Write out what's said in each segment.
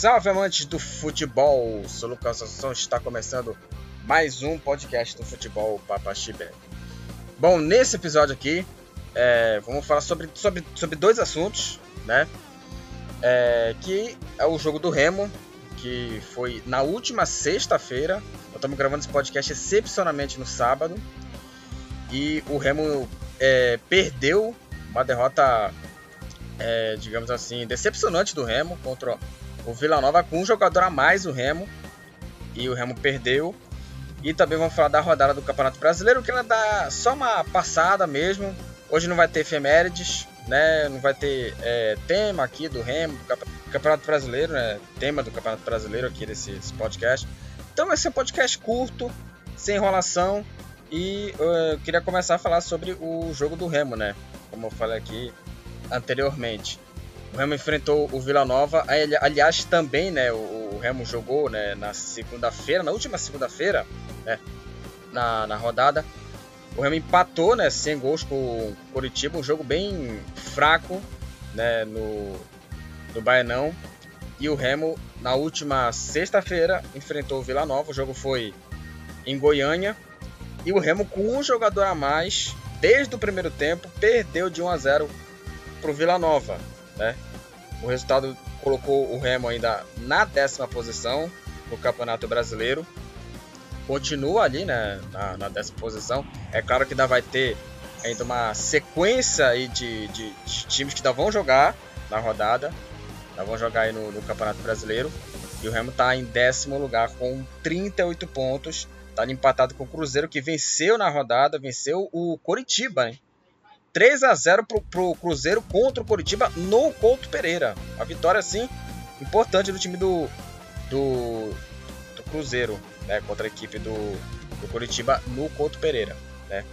Salve amantes do futebol! Sou Lucas Assunção, está começando mais um podcast do futebol Papaxibé. Bom, nesse episódio aqui, é, vamos falar sobre, sobre, sobre dois assuntos, né? É, que é o jogo do Remo, que foi na última sexta-feira. Estamos gravando esse podcast excepcionalmente no sábado. E o Remo é, perdeu uma derrota, é, digamos assim, decepcionante do Remo contra o Vila Nova com um jogador a mais, o Remo. E o Remo perdeu. E também vamos falar da rodada do Campeonato Brasileiro, que ela dá só uma passada mesmo. Hoje não vai ter efemérides, né? Não vai ter é, tema aqui do Remo, do Campeonato Brasileiro, né? Tema do Campeonato Brasileiro aqui desse, podcast. Então vai ser um podcast curto, sem enrolação. E eu queria começar a falar sobre o jogo do Remo, né? Como eu falei aqui anteriormente. O Remo enfrentou o Vila Nova. Aliás, também, né, o, Remo jogou, né, na segunda-feira, na última segunda-feira, né, na, na rodada. O Remo empatou, né, sem gols com o Curitiba, um jogo bem fraco, né, no no Baianão. E o Remo na última sexta-feira enfrentou o Vila Nova. O jogo foi em Goiânia. E o Remo com um jogador a mais, desde o primeiro tempo, perdeu de 1 a 0 para o Vila Nova. Né? O resultado colocou o Remo ainda na décima posição no Campeonato Brasileiro. Continua ali né, na, na décima posição. É claro que ainda vai ter ainda uma sequência aí de, de, de times que ainda vão jogar na rodada. Ainda vão jogar aí no, no Campeonato Brasileiro. E o Remo está em décimo lugar com 38 pontos. Está empatado com o Cruzeiro que venceu na rodada, venceu o Coritiba, hein? 3 a 0 pro, pro Cruzeiro contra o Coritiba no Couto Pereira. Uma vitória assim importante do time do, do, do Cruzeiro, né, contra a equipe do, do Coritiba no Couto Pereira, né?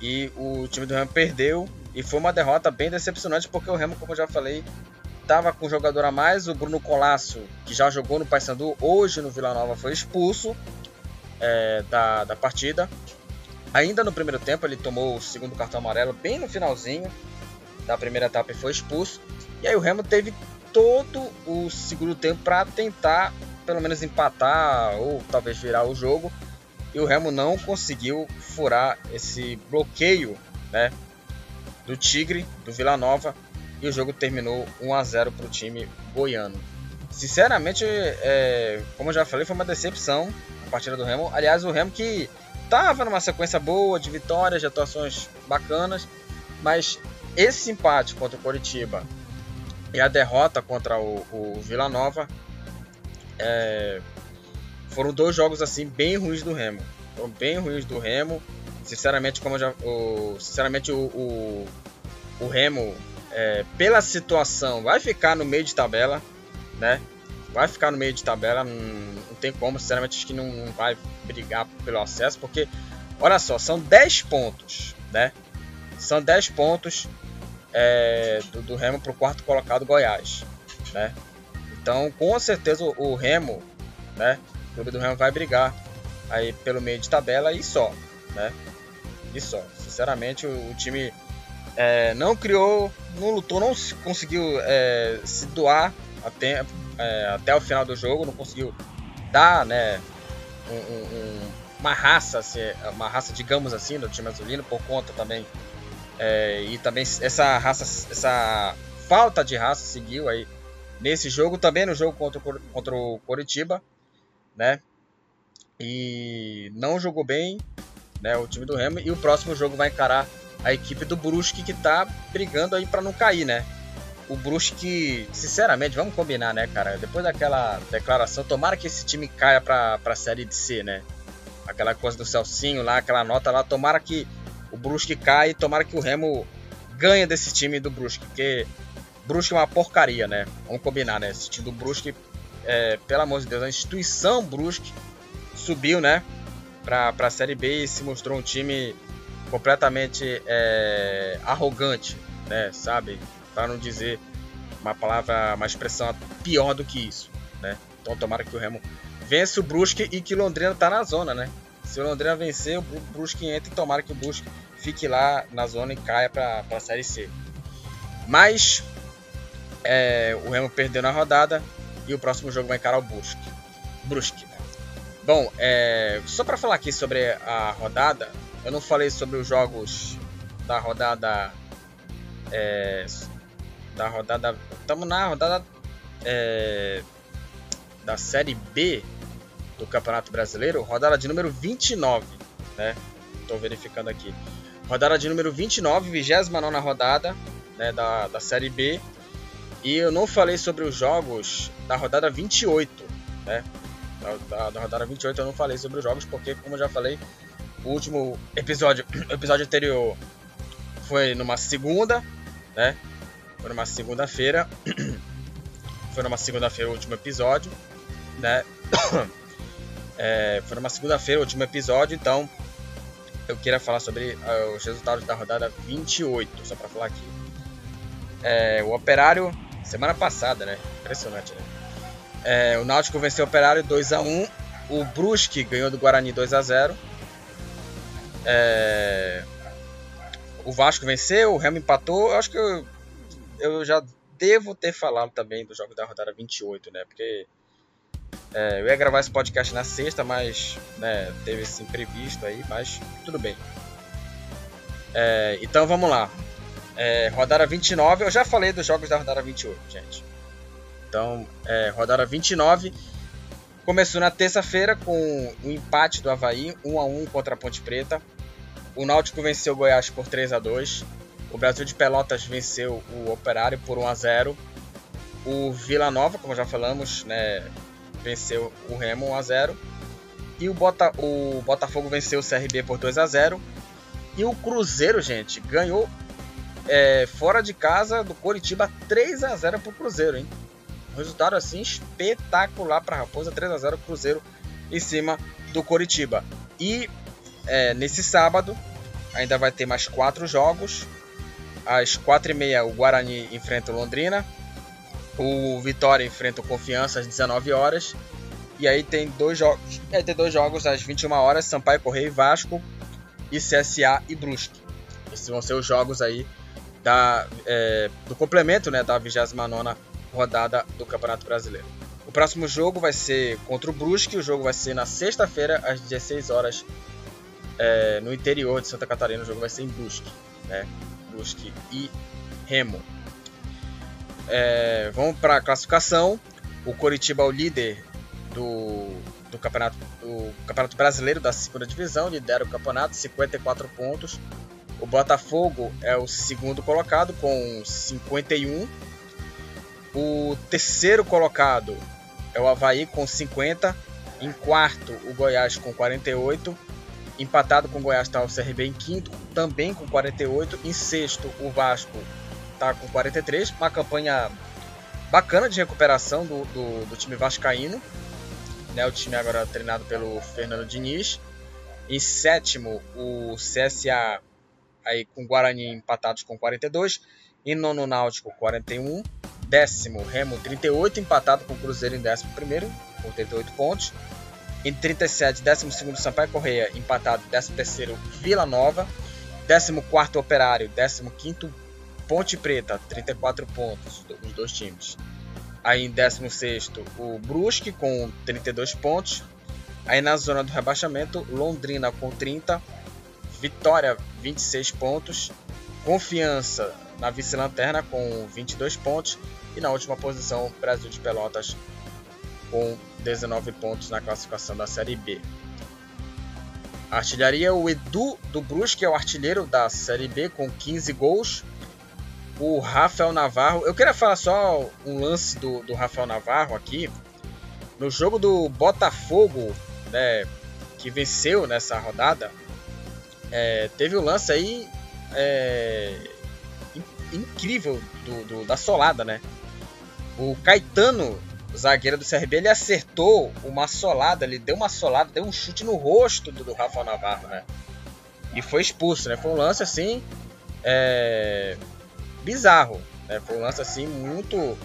E o time do Remo perdeu e foi uma derrota bem decepcionante porque o Remo, como eu já falei, estava com um jogador a mais, o Bruno Colasso, que já jogou no Paysandu, hoje no Vila Nova foi expulso é, da, da partida. Ainda no primeiro tempo, ele tomou o segundo cartão amarelo bem no finalzinho da primeira etapa e foi expulso. E aí o Remo teve todo o segundo tempo para tentar pelo menos empatar ou talvez virar o jogo. E o Remo não conseguiu furar esse bloqueio né, do Tigre, do Vila Nova. E o jogo terminou 1 a 0 para o time goiano. Sinceramente, é, como eu já falei, foi uma decepção a partida do Remo. Aliás, o Remo que estava numa sequência boa de vitórias, de atuações bacanas, mas esse empate contra o Coritiba e a derrota contra o, o Vila Nova é, foram dois jogos assim bem ruins do Remo. Foram bem ruins do Remo. Sinceramente, como já, o, sinceramente o, o, o Remo, é, pela situação, vai ficar no meio de tabela, né? Vai ficar no meio de tabela, não, tem como, sinceramente, acho que não vai brigar pelo acesso, porque, olha só, são 10 pontos, né? São 10 pontos é, do, do, Remo para o quarto colocado Goiás, né? Então, com certeza, o, o Remo, né? O clube do Remo vai brigar aí pelo meio de tabela e só, né? E só. Sinceramente, o, o time é, não criou, não lutou, não conseguiu é, se doar até, é, até o final do jogo, não conseguiu dar, né, um, um, uma raça, assim, uma raça, digamos assim, do time azulino, por conta também, é, e também essa raça, essa falta de raça seguiu aí nesse jogo, também no jogo contra, o, contra o Coritiba, né, e não jogou bem, né, o time do Remo, e o próximo jogo vai encarar a equipe do Brusque que tá brigando aí para não cair, né, o Brusque, sinceramente, vamos combinar, né, cara? Depois daquela declaração, tomara que esse time caia pra, pra Série de C, né? Aquela coisa do Celcinho lá, aquela nota lá, tomara que o Brusque caia e tomara que o Remo ganhe desse time do Brusque, porque Brusque é uma porcaria, né? Vamos combinar, né? Esse time do Brusque, é, pelo amor de Deus, a instituição Brusque subiu, né? Pra, pra Série B e se mostrou um time completamente é, arrogante, né? Sabe? Para não dizer uma palavra, uma expressão pior do que isso, né? Então tomara que o Remo vença o Brusque e que Londrina tá na zona, né? Se o Londrina vencer, o Brusque entra e tomara que o Brusque fique lá na zona e caia para a Série C. Mas é, o Remo perdeu na rodada E o próximo jogo vai encarar o Brusque. Brusque, né? Bom, é, só para falar aqui sobre a rodada, eu não falei sobre os jogos da rodada. É, da rodada. Estamos na rodada é, da Série B do Campeonato Brasileiro, rodada de número 29, né? Estou verificando aqui. Rodada de número 29, 29 rodada né, da, da Série B. E eu não falei sobre os jogos da rodada 28, né? Da, da, da, rodada 28 eu não falei sobre os jogos, porque, como eu já falei, o último episódio, episódio anterior foi numa segunda, né? Foi numa segunda-feira. foi numa segunda-feira o último episódio, né? É, foi numa segunda-feira o último episódio, então eu queria falar sobre uh, os resultados da rodada 28, só para falar aqui. É, o Operário, semana passada, né? Impressionante, né? É, o Náutico venceu o Operário 2 a 1 O Brusque ganhou do Guarani 2 a 0 é, O Vasco venceu, o Remo empatou. Eu acho que eu já devo ter falado também do jogo da rodada 28, né? Porque é, eu ia gravar esse podcast na sexta, mas né, teve esse imprevisto aí, mas tudo bem. É, então vamos lá. É, rodada 29, eu já falei dos jogos da rodada 28, gente. Então, é, rodada 29 começou na terça-feira com o empate do Havaí, 1 a 1 contra a Ponte Preta. O Náutico venceu o Goiás por 3 a 2. O Brasil de Pelotas venceu o Operário por 1 a 0. O Vila Nova, como já falamos, né, venceu o Remo 1 a 0. E o, Bota, o Botafogo venceu o CRB por 2 a 0. E o Cruzeiro, gente, ganhou é, fora de casa do Coritiba 3 a 0 para o Cruzeiro, hein? Resultado assim espetacular para Raposa, 3 a 0 Cruzeiro em cima do Coritiba. E é, nesse sábado ainda vai ter mais quatro jogos. Às 4h30 o Guarani enfrenta o Londrina. O Vitória enfrenta o Confiança às 19 horas. E aí tem dois jogos. Aí tem dois jogos às 21 horas, Sampaio Correia e Vasco. E CSA e Brusque. Esses vão ser os jogos aí da, é, do complemento né, da 29 rodada do Campeonato Brasileiro. O próximo jogo vai ser contra o Brusque, o jogo vai ser na sexta-feira, às 16 horas, é, no interior de Santa Catarina. O jogo vai ser em Brusque, né? Brusque e Remo. É, vamos para a classificação. O Coritiba é o líder do, do, campeonato, do Campeonato Brasileiro da segunda divisão, lidera o campeonato, 54 pontos. O Botafogo é o segundo colocado com 51 o terceiro colocado é o Havaí com 50. Em quarto, o Goiás com 48. Empatado com o Goiás está o CRB em quinto, também com 48. Em sexto, o Vasco está com 43. Uma campanha bacana de recuperação do, do, do time vascaíno. Né, o time agora treinado pelo Fernando Diniz. Em sétimo, o CSA aí com Guarani empatados com 42. Em nono, Náutico 41 décimo Remo 38, empatado com o Cruzeiro em décimo primeiro, com 38 pontos. Em 37, décimo segundo Sampaio Correia, empatado, décimo terceiro Vila Nova, décimo quarto Operário, décimo quinto Ponte Preta, 34 pontos, os dois times. Aí em 16 o Brusque com 32 pontos. Aí na zona do rebaixamento, Londrina com 30, Vitória 26 pontos, Confiança na vice-lanterna com 22 pontos e na última posição, Brasil de Pelotas com 19 pontos na classificação da Série B. A artilharia, o Edu do Brusque é o artilheiro da Série B com 15 gols. O Rafael Navarro, eu queria falar só um lance do, do Rafael Navarro aqui. No jogo do Botafogo, né, que venceu nessa rodada, é, teve um lance aí é, incrível do, do, da solada, né? O Caetano, zagueiro do CRB, ele acertou uma solada, ele deu uma solada, deu um chute no rosto do, do Rafael Navarro, né? E foi expulso, né? Foi um lance assim. É... bizarro. Né? Foi um lance assim muito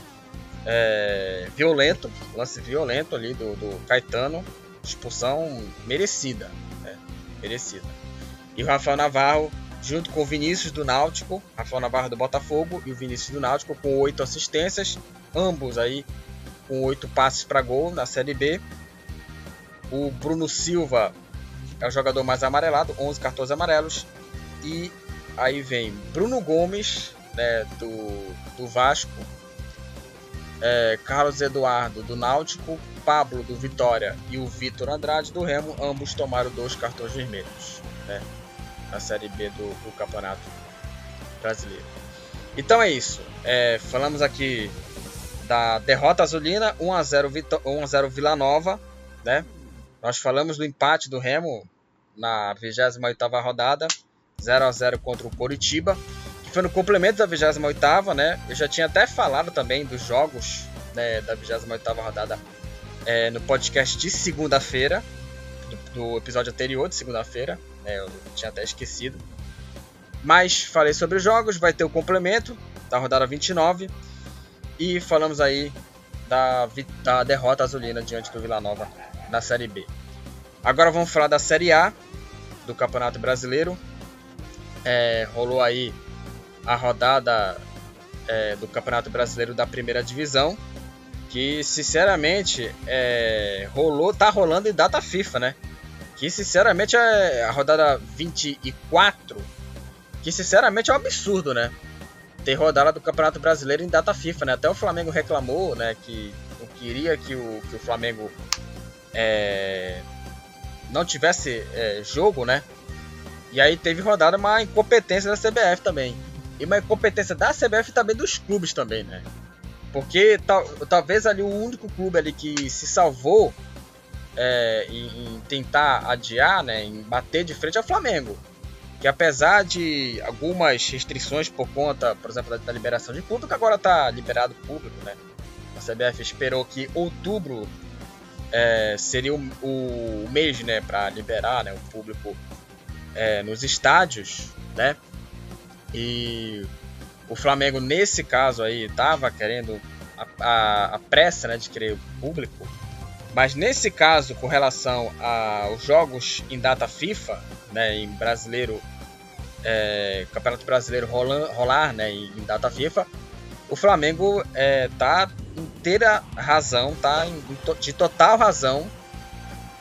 é... violento. lance violento ali do, do Caetano. Expulsão merecida. Né? Merecida. E o Rafael Navarro, junto com o Vinícius do Náutico, Rafael Navarro do Botafogo e o Vinícius do Náutico, com oito assistências ambos aí com 8 passes para gol na Série B. O Bruno Silva é o jogador mais amarelado, 11 cartões amarelos. E aí vem Bruno Gomes, né, do, do Vasco, é, Carlos Eduardo do Náutico, Pablo do Vitória e o Vitor Andrade do Remo, ambos tomaram dois cartões vermelhos né, na Série B do, do Campeonato Brasileiro. Então é isso. É, falamos aqui da derrota azulina, 1 a 0 1 a 0 Vila Nova, né? Nós falamos do empate do Remo na 28ª rodada, 0 a 0 contra o Coritiba, que foi no complemento da 28ª, né? Eu já tinha até falado também dos jogos né, da 28ª rodada é, no podcast de segunda-feira, do, do, episódio anterior de segunda-feira, né? Eu tinha até esquecido. Mas falei sobre os jogos, vai ter o complemento da rodada 29 e falamos aí da, da derrota azulina diante do Vila Nova na Série B. Agora vamos falar da Série A do Campeonato Brasileiro. É, rolou aí a rodada é, do Campeonato Brasileiro da Primeira Divisão, que sinceramente é, rolou, tá rolando em data FIFA, né? Que sinceramente é a rodada 24, que sinceramente é um absurdo, né? Ter rodada do Campeonato Brasileiro em data FIFA, né? Até o Flamengo reclamou, né? Que queria que o, que o Flamengo é, não tivesse é, jogo, né? E aí teve rodada uma incompetência da CBF também. E uma incompetência da CBF também dos clubes também, né? Porque tal, talvez ali o único clube ali que se salvou é, em, em, tentar adiar, né, em bater de frente é o Flamengo. Que apesar de algumas restrições por conta, por exemplo, da, da liberação de público, agora está liberado público, né? A CBF esperou que outubro é, seria o, o, mês né, para liberar né, o público é, nos estádios, né? E o Flamengo nesse caso aí estava querendo a, a, a, pressa né, de querer o público, mas nesse caso com relação aos jogos em data FIFA, né, em brasileiro, é, Campeonato Brasileiro rolar, né, em, em data FIFA, o Flamengo é, tá inteira razão, tá em, de total razão,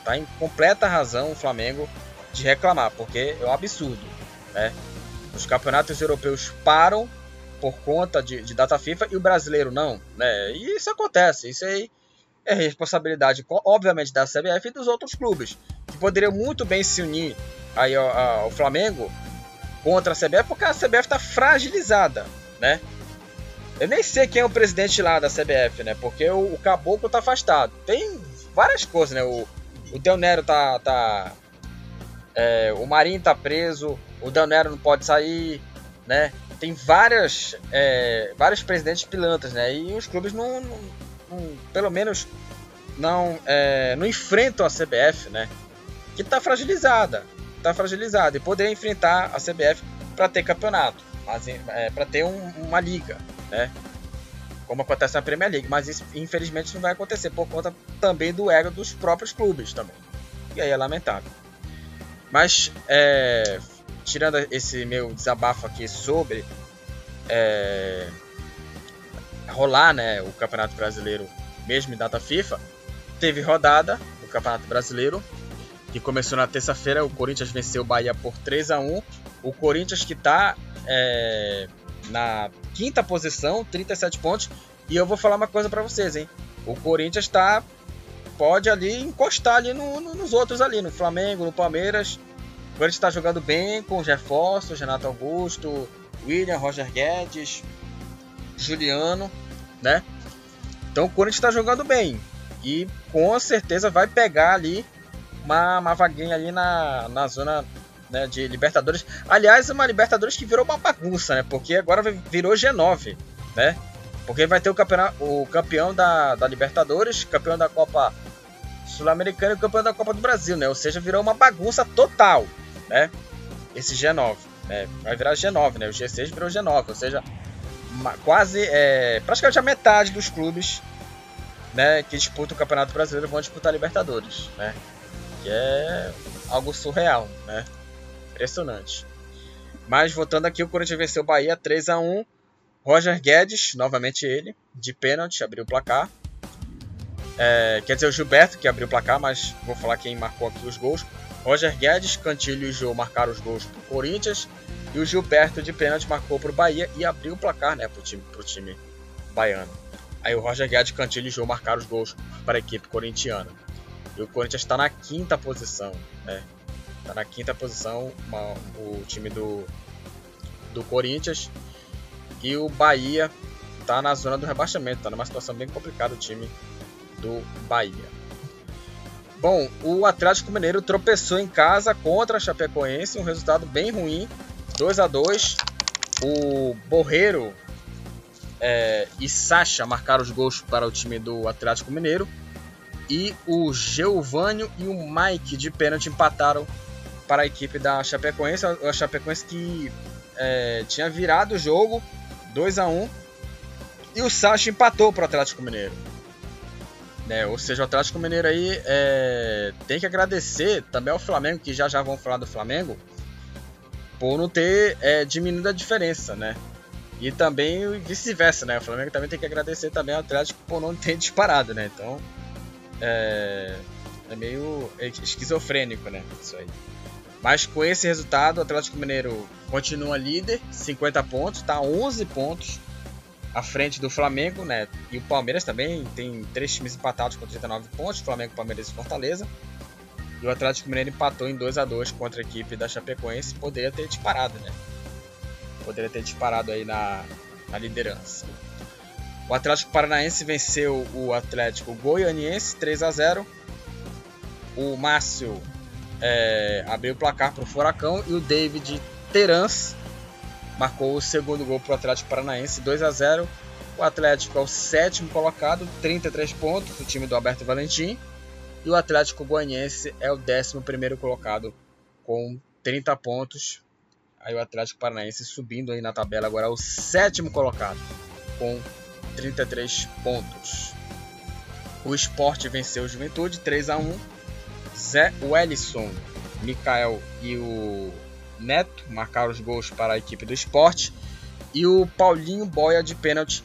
tá em completa razão o Flamengo de reclamar, porque é um absurdo, né? Os campeonatos europeus param por conta de, de data FIFA e o brasileiro não, né? E isso acontece, isso aí é responsabilidade, obviamente, da CBF e dos outros clubes, que poderiam muito bem se unir aí ao, ao Flamengo contra a CBF, porque a CBF está fragilizada, né? Eu nem sei quem é o presidente lá da CBF, né? Porque o, o Caboclo tá afastado. Tem várias coisas, né? O, o Del Nero tá. tá é, o Marinho tá preso, o Del Nero não pode sair, né? Tem várias, é, vários presidentes pilantras, né? E os clubes não, não, não pelo menos, não, é, não enfrentam a CBF, né? Que tá fragilizada, tá fragilizada e poderia enfrentar a CBF para ter campeonato, é, para ter um, uma liga, né? Como acontece na Premier League, mas isso infelizmente não vai acontecer por conta também do ego dos próprios clubes também. E aí é lamentável. Mas é, tirando esse meu desabafo aqui sobre é, rolar né, o Campeonato Brasileiro mesmo em data FIFA, teve rodada do Campeonato Brasileiro que começou na terça-feira. O Corinthians venceu o Bahia por 3 a 1 O Corinthians que está é, na quinta posição, 37 pontos. E eu vou falar uma coisa para vocês, hein? O Corinthians tá pode ali encostar ali no, no, nos outros ali, no Flamengo, no Palmeiras. O Corinthians está jogando bem com o Jefferson, Renato Augusto, William, Roger Guedes, Juliano, né? Então o Corinthians está jogando bem e com certeza vai pegar ali uma, uma vaguinha ali na, na zona né, de Libertadores. Aliás, uma Libertadores que virou uma bagunça, né? Porque agora virou G9, né? Porque vai ter o, campeão, o campeão da, da Libertadores, campeão da Copa Sul-Americana e campeão da Copa do Brasil, né? Ou seja, virou uma bagunça total, né? Esse G9, né? Vai virar G9, né? O G6 virou G9, ou seja, uma, quase, é, praticamente a metade dos clubes, né, que disputam o Campeonato Brasileiro vão disputar a Libertadores, né? Que é algo surreal, né? Impressionante. Mas voltando aqui, o Corinthians venceu o Bahia 3 a 1 Roger Guedes, novamente ele, de pênalti, abriu o placar. É, quer dizer, o Gilberto que abriu o placar, mas vou falar quem marcou aqui os gols. Roger Guedes, Cantilho e Jô marcaram os gols pro Corinthians. E o Gilberto de pênalti marcou pro Bahia e abriu o placar né, pro, time, pro time baiano. Aí o Roger Guedes, Cantilho e Jô marcaram os gols para a equipe corintiana. E o Corinthians está na quinta posição. Né? Está na quinta posição uma, o time do, do Corinthians. E o Bahia está na zona do rebaixamento. Está numa situação bem complicada o time do Bahia. Bom, o Atlético Mineiro tropeçou em casa contra a Chapecoense, um resultado bem ruim, 2 a 2 O Borreiro é, e Sacha marcaram os gols para o time do Atlético Mineiro. E o Geovânio e o Mike de pênalti empataram para a equipe da Chapecoense. A Chapecoense que é, tinha virado o jogo 2 a 1 e o Sacha empatou para o Atlético Mineiro. Né? Ou seja, o Atlético Mineiro aí é, tem que agradecer também ao Flamengo, que já já vão falar do Flamengo, por não ter é, diminuído a diferença, né? E também vice-versa, né? O Flamengo também tem que agradecer também ao Atlético por não ter disparado, né? Então é, é meio esquizofrênico, né? Isso aí. Mas com esse resultado, o Atlético Mineiro continua líder, 50 pontos, está 11 pontos à frente do Flamengo, né? E o Palmeiras também tem três times empatados com 39 pontos, Flamengo, Palmeiras e Fortaleza. E o Atlético Mineiro empatou em 2 a 2 contra a equipe da Chapecoense, poderia ter disparado, né? Poderia ter disparado aí na, na liderança. O Atlético Paranaense venceu o Atlético Goianiense 3 a 0. O Márcio é, abriu o placar para o Furacão e o David Terans marcou o segundo gol para o Atlético Paranaense, 2 a 0. O Atlético é o sétimo colocado, 33 pontos, o time do Alberto Valentim. E o Atlético Goianiense é o décimo primeiro colocado com 30 pontos. Aí o Atlético Paranaense subindo aí na tabela agora é o sétimo colocado com 33 pontos. O Sport venceu o Juventude 3 a 1. Zé Wellison, Mikael e o Neto marcaram os gols para a equipe do esporte. E o Paulinho Boia de pênalti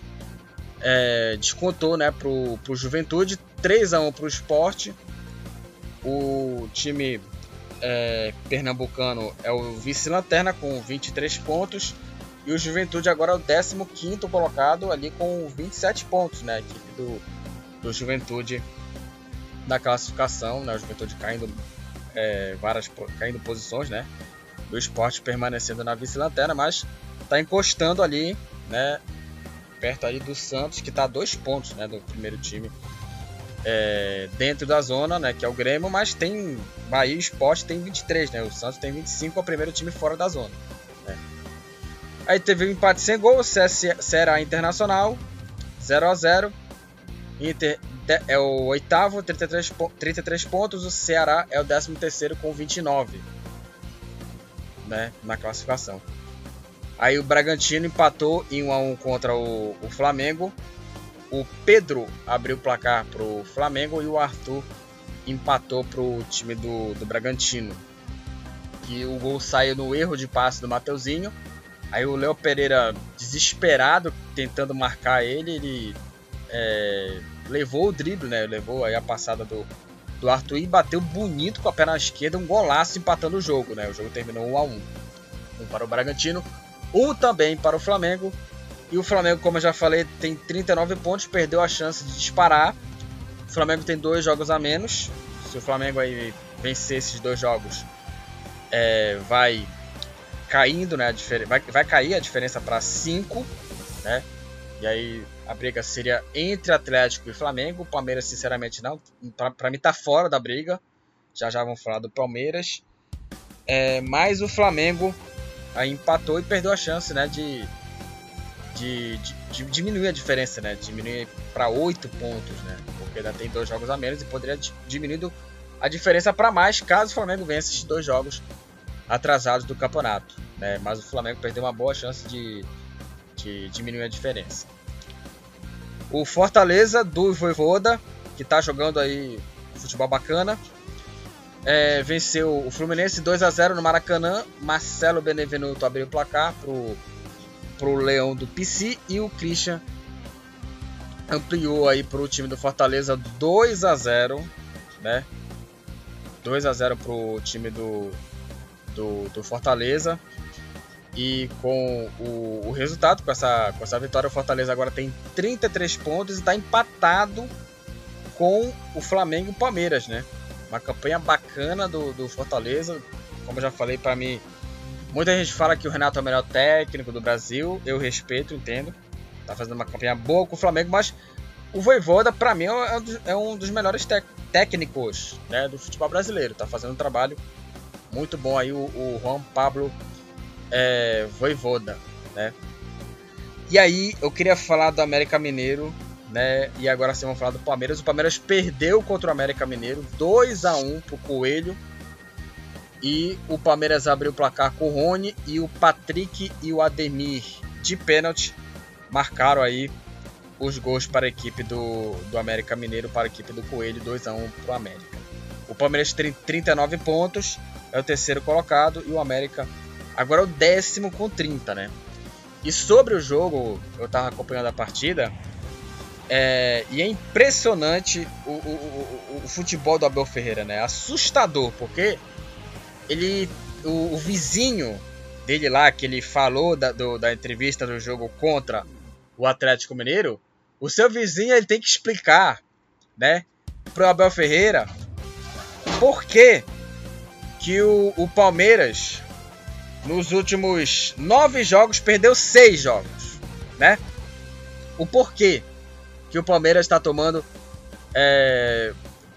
é, descontou né, para o Juventude. 3 a 1 para o esporte. O time é, pernambucano é o vice-lanterna com 23 pontos. E o Juventude agora é o 15 colocado ali com 27 pontos, né? A equipe do, do Juventude na classificação, né? O Juventude caindo é, várias caindo posições, né? do esporte permanecendo na vice-lanterna, mas está encostando ali, né? Perto ali do Santos, que está a dois pontos né, do primeiro time é, dentro da zona, né? Que é o Grêmio, mas tem. Bahia e Esporte tem 23, né? O Santos tem 25, é o primeiro time fora da zona. Aí teve um empate sem gol, Ceará Internacional, 0 a 0 Inter é o oitavo, 33, 33 pontos. O Ceará é o décimo terceiro com 29 né, na classificação. Aí o Bragantino empatou em 1 a 1 contra o, o Flamengo. O Pedro abriu o placar para o Flamengo e o Arthur empatou para o time do, do Bragantino. Que o gol saiu no erro de passe do Mateuzinho. Aí o Léo Pereira, desesperado, tentando marcar ele, ele é, levou o drible, né? Levou aí a passada do, do Arthur e bateu bonito com a perna esquerda, um golaço empatando o jogo, né? O jogo terminou 1 a 1. Um para o Bragantino, um também para o Flamengo. E o Flamengo, como eu já falei, tem 39 pontos, perdeu a chance de disparar. O Flamengo tem dois jogos a menos. Se o Flamengo aí vencer esses dois jogos, é, vai caindo, né? Vai, vai cair a diferença para 5, né? E aí a briga seria entre Atlético e Flamengo. O Palmeiras, sinceramente, não. Para mim, tá fora da briga. Já já vamos falar do Palmeiras. É, mas o Flamengo aí empatou e perdeu a chance, né? De, de, de, de diminuir a diferença, né? Diminuir para 8 pontos, né? Porque ainda tem dois jogos a menos e poderia diminuir a diferença para mais caso o Flamengo vença esses dois jogos atrasados do campeonato. Né? Mas o Flamengo perdeu uma boa chance de, de diminuir a diferença. O Fortaleza do Voivoda, que está jogando aí futebol bacana, é, venceu o Fluminense 2 a 0 no Maracanã. Marcelo Benevenuto abriu o placar pro, pro Leão do PC e o Christian ampliou aí para o time do Fortaleza 2 a 0 né? 2 a 0 para o time do, do, do, Fortaleza. E com o, o, resultado, com essa, com essa vitória, o Fortaleza agora tem 33 pontos e está empatado com o Flamengo e o Palmeiras, né? Uma campanha bacana do, do Fortaleza. Como eu já falei, para mim, muita gente fala que o Renato é o melhor técnico do Brasil. Eu respeito, entendo. Tá fazendo uma campanha boa com o Flamengo, mas o Voivoda, para mim, é um dos é melhores técnicos né, do futebol brasileiro. Tá fazendo um trabalho muito bom aí, o, o Juan Pablo é, Voivoda, né? E aí, eu queria falar do América Mineiro, né? E agora sim vamos falar do Palmeiras. O Palmeiras perdeu contra o América Mineiro, 2 a 1 pro Coelho. E o Palmeiras abriu o placar com o Rony e o Patrick e o Ademir de pênalti marcaram aí os gols para a equipe do, do América Mineiro, para a equipe do Coelho, 2 a 1 para o América. O Palmeiras tem 39 pontos, é o terceiro colocado, e o América agora é o décimo com 30, né? E sobre o jogo, eu estava acompanhando a partida, é, e é impressionante o, o, o, o, futebol do Abel Ferreira, né? Assustador, porque ele, o, o vizinho dele lá, que ele falou da, do, da entrevista do jogo contra o Atlético Mineiro, o seu vizinho ele tem que explicar, né, pro Abel Ferreira por que, que o, o Palmeiras nos últimos nove jogos perdeu seis jogos, né? O porquê que o Palmeiras está tomando. É,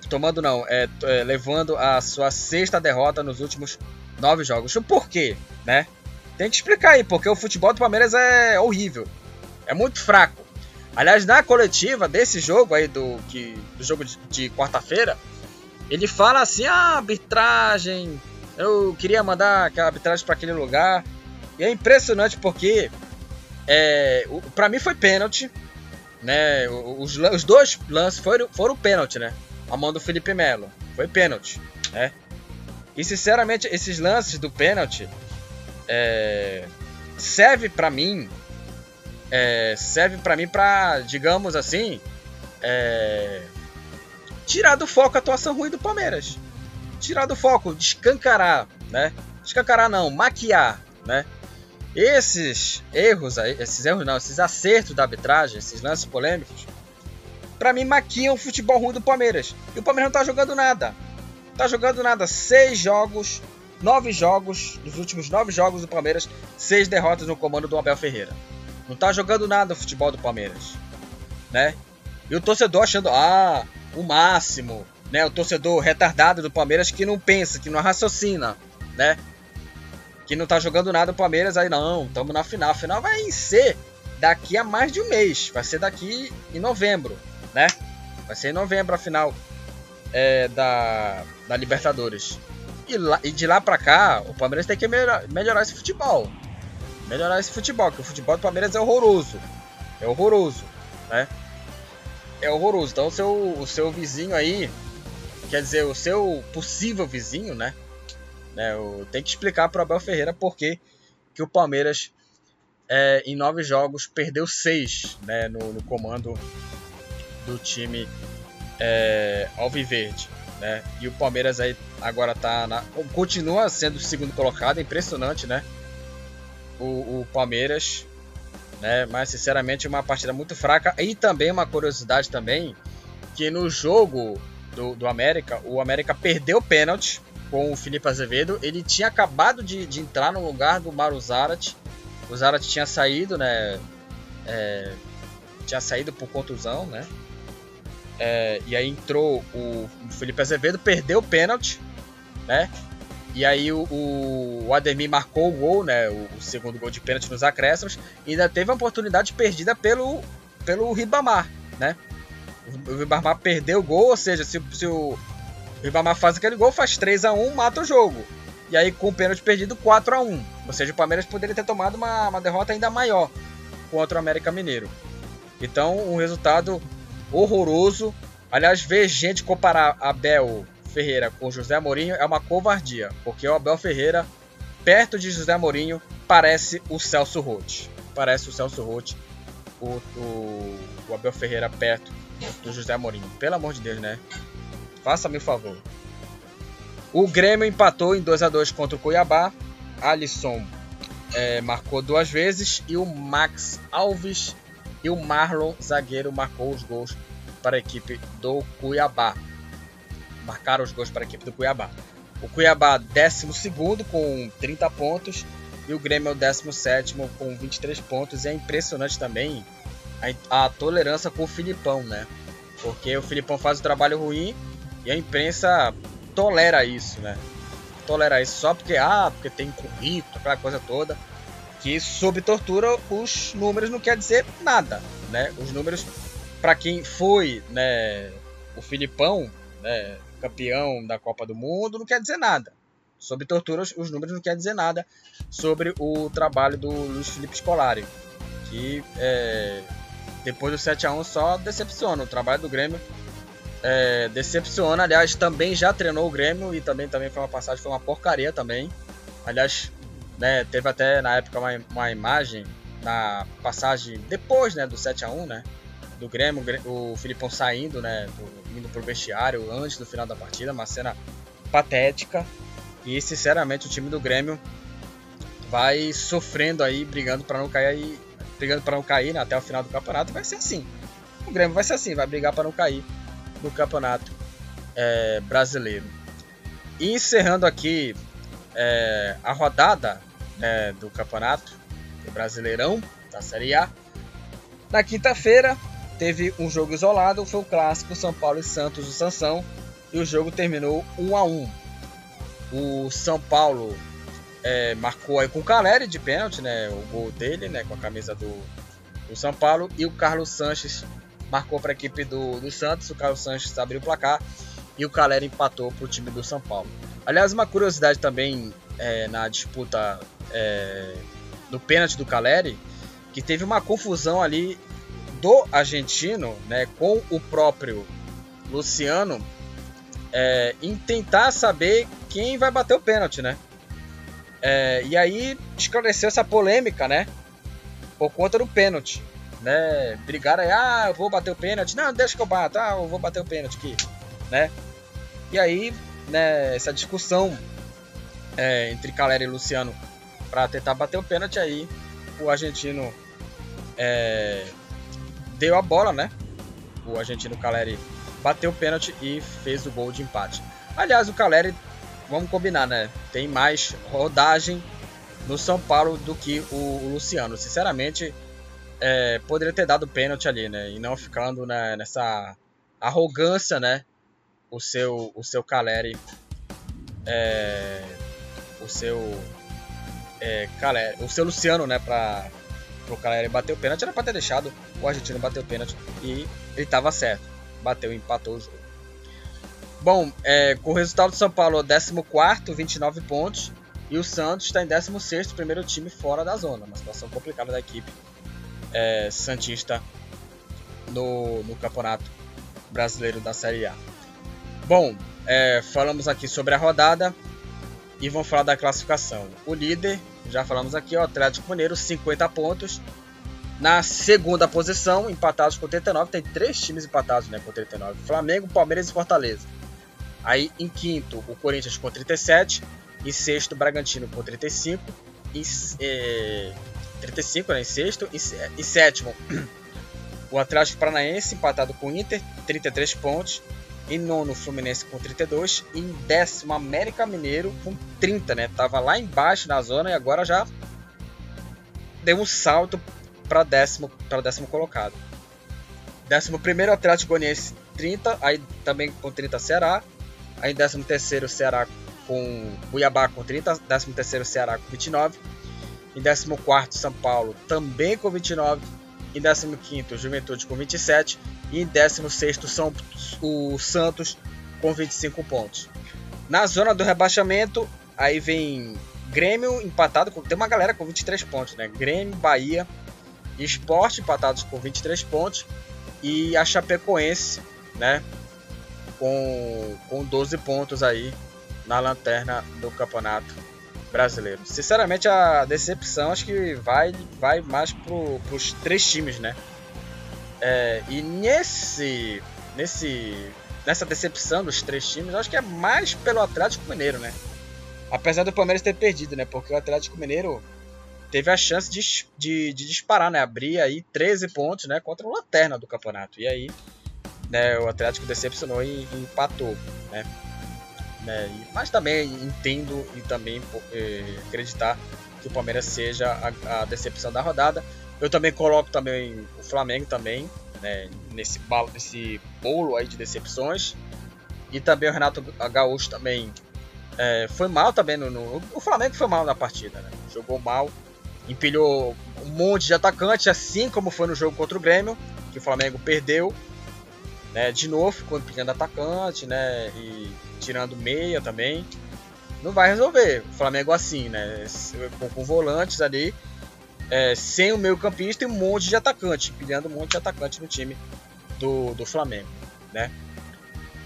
tomando não, é, é, levando a sua sexta derrota nos últimos nove jogos. O porquê, né? Tem que explicar aí, porque o futebol do Palmeiras é horrível. É muito fraco. Aliás, na coletiva desse jogo aí, do, que, do jogo de, de quarta-feira, ele fala assim: ah, arbitragem, eu queria mandar aquela arbitragem para aquele lugar. E é impressionante porque, é, para mim foi pênalti, né? Os, os dois lances foram, foram pênalti, né? A mão do Felipe Melo. Foi pênalti, né? E sinceramente, esses lances do pênalti é, serve para mim, é, serve para mim para, digamos assim, é, tirar do foco a atuação ruim do Palmeiras. Tirar do foco, descancarar, né? Descancarar não, maquiar, né? Esses erros esses erros não, esses acertos da arbitragem, esses lances polêmicos, para mim maquiam o futebol ruim do Palmeiras. E o Palmeiras não tá jogando nada. Tá jogando nada. Seis jogos, nove jogos, dos últimos nove jogos do Palmeiras, seis derrotas no comando do Abel Ferreira. Não tá jogando nada o futebol do Palmeiras, né? E o torcedor achando, ah, o máximo, né? O torcedor retardado do Palmeiras que não pensa, que não raciocina, né? que não tá jogando nada o Palmeiras, aí não, estamos na final. A final vai ser daqui a mais de um mês, vai ser daqui em novembro, né? Vai ser em novembro a final é, da, da Libertadores. E, lá, e de lá pra cá, o Palmeiras tem que melhorar, melhorar esse futebol. Melhorar esse futebol, que o futebol do Palmeiras é horroroso. É horroroso, né? É horroroso. Então o seu, o seu vizinho aí, quer dizer, o seu possível vizinho, né? Né? Tem que explicar para o Abel Ferreira por que, que o Palmeiras, é, em nove jogos, perdeu seis né, no, no comando do time é, Alviverde. Né? E o Palmeiras aí agora tá na, continua sendo o segundo colocado, é impressionante, né? O, o Palmeiras, né? Mas sinceramente uma partida muito fraca e também uma curiosidade também que no jogo do, do América, o América perdeu o pênalti com o Felipe Azevedo. Ele tinha acabado de, de entrar no lugar do Maru Zarat. O Zarat tinha saído, né? É, tinha saído por contusão, né? É, e aí entrou o, Felipe Azevedo, perdeu o pênalti, né? E aí o, o, Ademir marcou o gol, né? O, o, segundo gol de pênalti nos acréscimos. E ainda teve uma oportunidade perdida pelo, pelo Ribamar, né? O, o Ribamar perdeu o gol, ou seja, se, se o, Ribamar faz aquele gol, faz 3 a 1 mata o jogo. E aí, com o pênalti perdido, 4 a 1 Ou seja, o Palmeiras poderia ter tomado uma, uma derrota ainda maior contra o América Mineiro. Então, um resultado horroroso. Aliás, ver gente comparar Abel Ferreira com José Mourinho é uma covardia, porque o Abel Ferreira, perto de José Mourinho, parece o Celso Roth. Parece o Celso Roth. o, o, o Abel Ferreira perto do José Mourinho. Pelo amor de Deus, né? Faça-me o favor. O Grêmio empatou em 2 a 2 contra o Cuiabá. Alisson é, marcou duas vezes e o Max Alves e o Marlon, zagueiro, marcou os gols para a equipe do Cuiabá. Marcaram os gols para a equipe do Cuiabá. O Cuiabá, 12 com 30 pontos. E o Grêmio é o 17 com 23 pontos. E é impressionante também a, a, tolerância com o Filipão, né? Porque o Filipão faz o trabalho ruim e a imprensa tolera isso, né? Tolera isso só porque, ah, porque tem currículo, aquela coisa toda. Que sob tortura os números não quer dizer nada, né? Os números, para quem foi, né, o Filipão, né, campeão da Copa do Mundo, não quer dizer nada. Sob tortura, os números não quer dizer nada sobre o trabalho do Luiz Felipe Scolari, que é, depois do 7 a 1 só decepciona. O trabalho do Grêmio é, decepciona. Aliás, também já treinou o Grêmio e também, também foi uma passagem, foi uma porcaria também. Aliás, né, teve até na época uma, uma imagem na passagem depois né, do 7 a 1 né? Do Grêmio, o Filipão saindo, né, do, indo pro vestiário antes do final da partida, uma cena patética. E sinceramente o time do Grêmio vai sofrendo aí, brigando para não cair, brigando para não cair né, até o final do campeonato, vai ser assim. O Grêmio vai ser assim, vai brigar para não cair no campeonato é, brasileiro. E encerrando aqui é, a rodada é, do campeonato do Brasileirão da Série A. Na quinta-feira, teve um jogo isolado, foi o clássico São Paulo e Santos do Sansão, e o jogo terminou 1 a 1. O São Paulo é, marcou aí com o Caleri de pênalti, né, o gol dele, né, com a camisa do, do São Paulo, e o Carlos Sanches marcou para a equipe do, do Santos, o Carlos Sanches abriu o placar e o Caleri empatou para o time do São Paulo. Aliás, uma curiosidade também é, na disputa é, do pênalti do Caleri, que teve uma confusão ali do argentino, né, com o próprio Luciano, é, em tentar saber quem vai bater o pênalti, né? É, e aí esclareceu essa polêmica, né? Por conta do pênalti, né? Brigaram aí, ah, eu vou bater o pênalti. Não, deixa que eu bato, ah, eu vou bater o pênalti aqui, né? E aí, né, essa discussão é, entre Calera e Luciano para tentar bater o pênalti aí, o argentino é, deu a bola, né? O argentino Caleri bateu o pênalti e fez o gol de empate. Aliás, o Caleri, vamos combinar, né? Tem mais rodagem no São Paulo do que o, Luciano. Sinceramente, é, poderia ter dado pênalti ali, né? E não ficando né, nessa arrogância, né? O seu, o seu Caleri, é, o seu, é, Caleri, o seu Luciano, né? Pra, pro Caleri bater o pênalti, era pra ter deixado o argentino bater o pênalti e ele tava certo. Bateu, empatou o jogo. Bom, é, com o resultado do São Paulo 14, 29 pontos. E o Santos está em 16, primeiro time fora da zona. Uma situação complicada da equipe é, Santista no, no Campeonato Brasileiro da Série A. Bom, é, falamos aqui sobre a rodada e vamos falar da classificação. O líder já falamos aqui, o Atlético Mineiro, 50 pontos. Na segunda posição, empatados com 39, tem três times empatados né, com 39: Flamengo, Palmeiras e Fortaleza. Aí em quinto, o Corinthians com 37. E sexto, Bragantino com 35. E, é, 35 né, em sexto. E, e sétimo, o Atlético Paranaense empatado com o Inter, 33 pontos. Em nono, Fluminense com 32. E em décimo, América Mineiro com 30, né? Tava lá embaixo na zona e agora já deu um salto para décimo, para décimo colocado. Décimo primeiro, Atlético Goianiense 30. Aí também com 30, Ceará. Aí décimo terceiro, Ceará com Cuiabá com 30. Décimo terceiro, Ceará com 29. Em décimo quarto, São Paulo também com 29 em 15º Juventude com 27 e em 16º são o Santos com 25 pontos. Na zona do rebaixamento, aí vem Grêmio empatado, com, tem uma galera com 23 pontos, né? Grêmio, Bahia, Esporte empatados com 23 pontos e a Chapecoense, né? Com, com 12 pontos aí na lanterna do campeonato brasileiro. Sinceramente, a decepção acho que vai, vai mais para os três times, né? É, e nesse, nesse, nessa decepção dos três times, acho que é mais pelo Atlético Mineiro, né? Apesar do Palmeiras ter perdido, né? Porque o Atlético Mineiro teve a chance de, de, de, disparar, né? Abrir aí 13 pontos, né? Contra o Lanterna do campeonato. E aí, né, o Atlético decepcionou e, e empatou, né? Né? Mas também entendo e também eh, acreditar que o Palmeiras seja a, a, decepção da rodada. Eu também coloco também o Flamengo também, né? Nesse, nesse bolo aí de decepções. E também o Renato Gaúcho também é, foi mal também no, no, O Flamengo foi mal na partida, né? Jogou mal empilhou um monte de atacante, assim como foi no jogo contra o Grêmio, que o Flamengo perdeu. Né, de novo, ficou empilhando atacante, né? E tirando meia também. Não vai resolver. O Flamengo assim, né? Com, volantes ali. É, sem o meio campista e um monte de atacante. Empilhando um monte de atacante no time do, do Flamengo, né?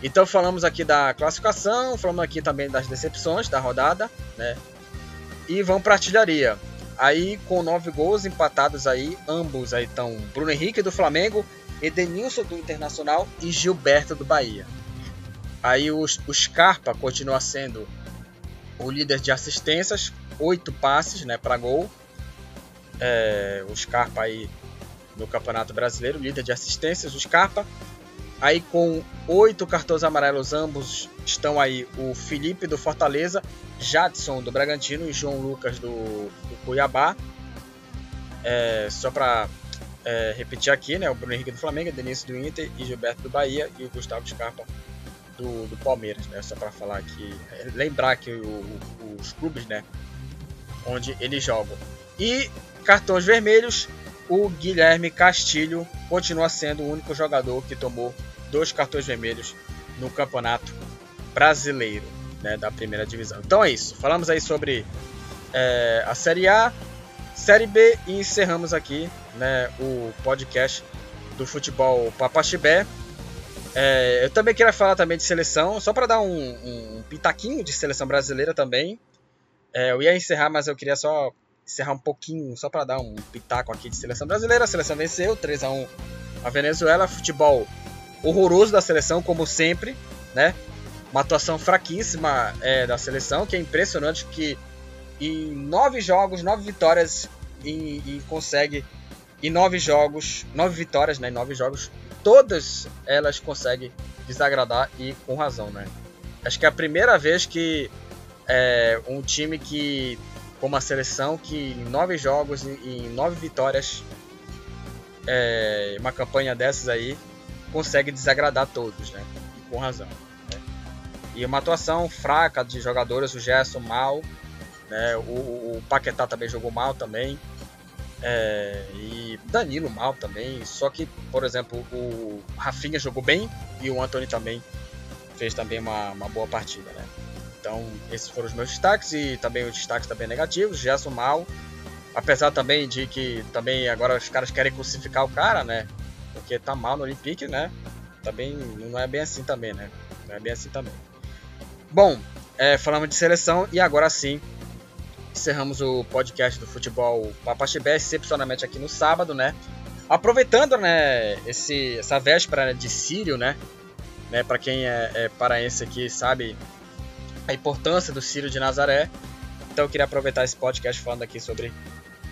Então falamos aqui da classificação, falamos aqui também das decepções da rodada, né? E vamos para artilharia. Aí com nove gols empatados aí, ambos aí estão Bruno Henrique do Flamengo, Edenilson do Internacional e Gilberto do Bahia. Aí o, o Scarpa continua sendo o líder de assistências, oito passes né, para gol. É, o Scarpa aí no Campeonato Brasileiro, líder de assistências, o Scarpa. Aí com oito cartões amarelos, ambos estão aí o Felipe do Fortaleza, Jadson do Bragantino e João Lucas do, do Cuiabá. É, só para é, repetir aqui, né? O Bruno Henrique do Flamengo, Denise do Inter e Gilberto do Bahia e o Gustavo Scarpa do, do Palmeiras, né? Só para falar aqui, é, lembrar que os clubes, né? Onde eles jogam. E cartões vermelhos, o Guilherme Castilho continua sendo o único jogador que tomou dois cartões vermelhos no campeonato brasileiro né, da primeira divisão. Então é isso. Falamos aí sobre é, a Série A, Série B e encerramos aqui né, o podcast do futebol Papaxibé. É, eu também queria falar também de seleção, só para dar um, um, pitaquinho de seleção brasileira também. É, eu ia encerrar, mas eu queria só encerrar um pouquinho, só para dar um pitaco aqui de seleção brasileira. A seleção venceu 3 a 1 a Venezuela, futebol horroroso da seleção, como sempre, né? Uma atuação fraquíssima é, da seleção, que é impressionante que em nove jogos, nove vitórias e, e consegue em nove jogos, nove vitórias, né? Nove jogos, todas elas conseguem desagradar e com razão, né? Acho que é a primeira vez que é, um time que, como a seleção, que em nove jogos e em nove vitórias, é, uma campanha dessas aí, consegue desagradar todos, né? E com razão. Né? E uma atuação fraca de jogadores, o Gerson mal, né? O, o Paquetá também jogou mal também. É, e Danilo mal também. Só que, por exemplo, o Rafinha jogou bem e o Anthony também fez também uma, uma boa partida, né? Então, esses foram os meus destaques e também os destaques também negativos. Gerson mal, apesar também de que também agora os caras querem crucificar o cara, né? porque tá mal no Olympique, né? Também não é bem assim também, né? Não é bem assim também. Bom, é, falamos de seleção e agora sim encerramos o podcast do futebol Papaxibé, excepcionalmente aqui no sábado, né? Aproveitando, né, esse, essa véspera de Sírio, né? né Para quem é, é paraense aqui sabe a importância do Sírio de Nazaré. Então eu queria aproveitar esse podcast falando aqui sobre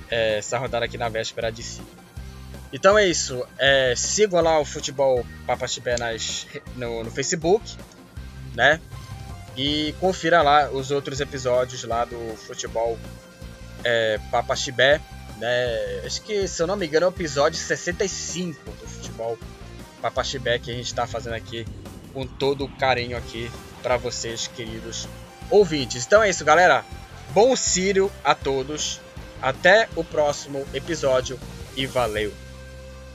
é, essa rodada aqui na véspera de Sírio. Então é isso. É, sigam lá o Futebol Papaxibé nas, no, no Facebook, né? E confira lá os outros episódios lá do Futebol é, né? Acho que, se eu não me engano, é o episódio 65 do Futebol Papaxibé que a gente está fazendo aqui com todo o carinho aqui para vocês, queridos ouvintes. Então é isso, galera. Bom Sírio a todos. Até o próximo episódio e valeu!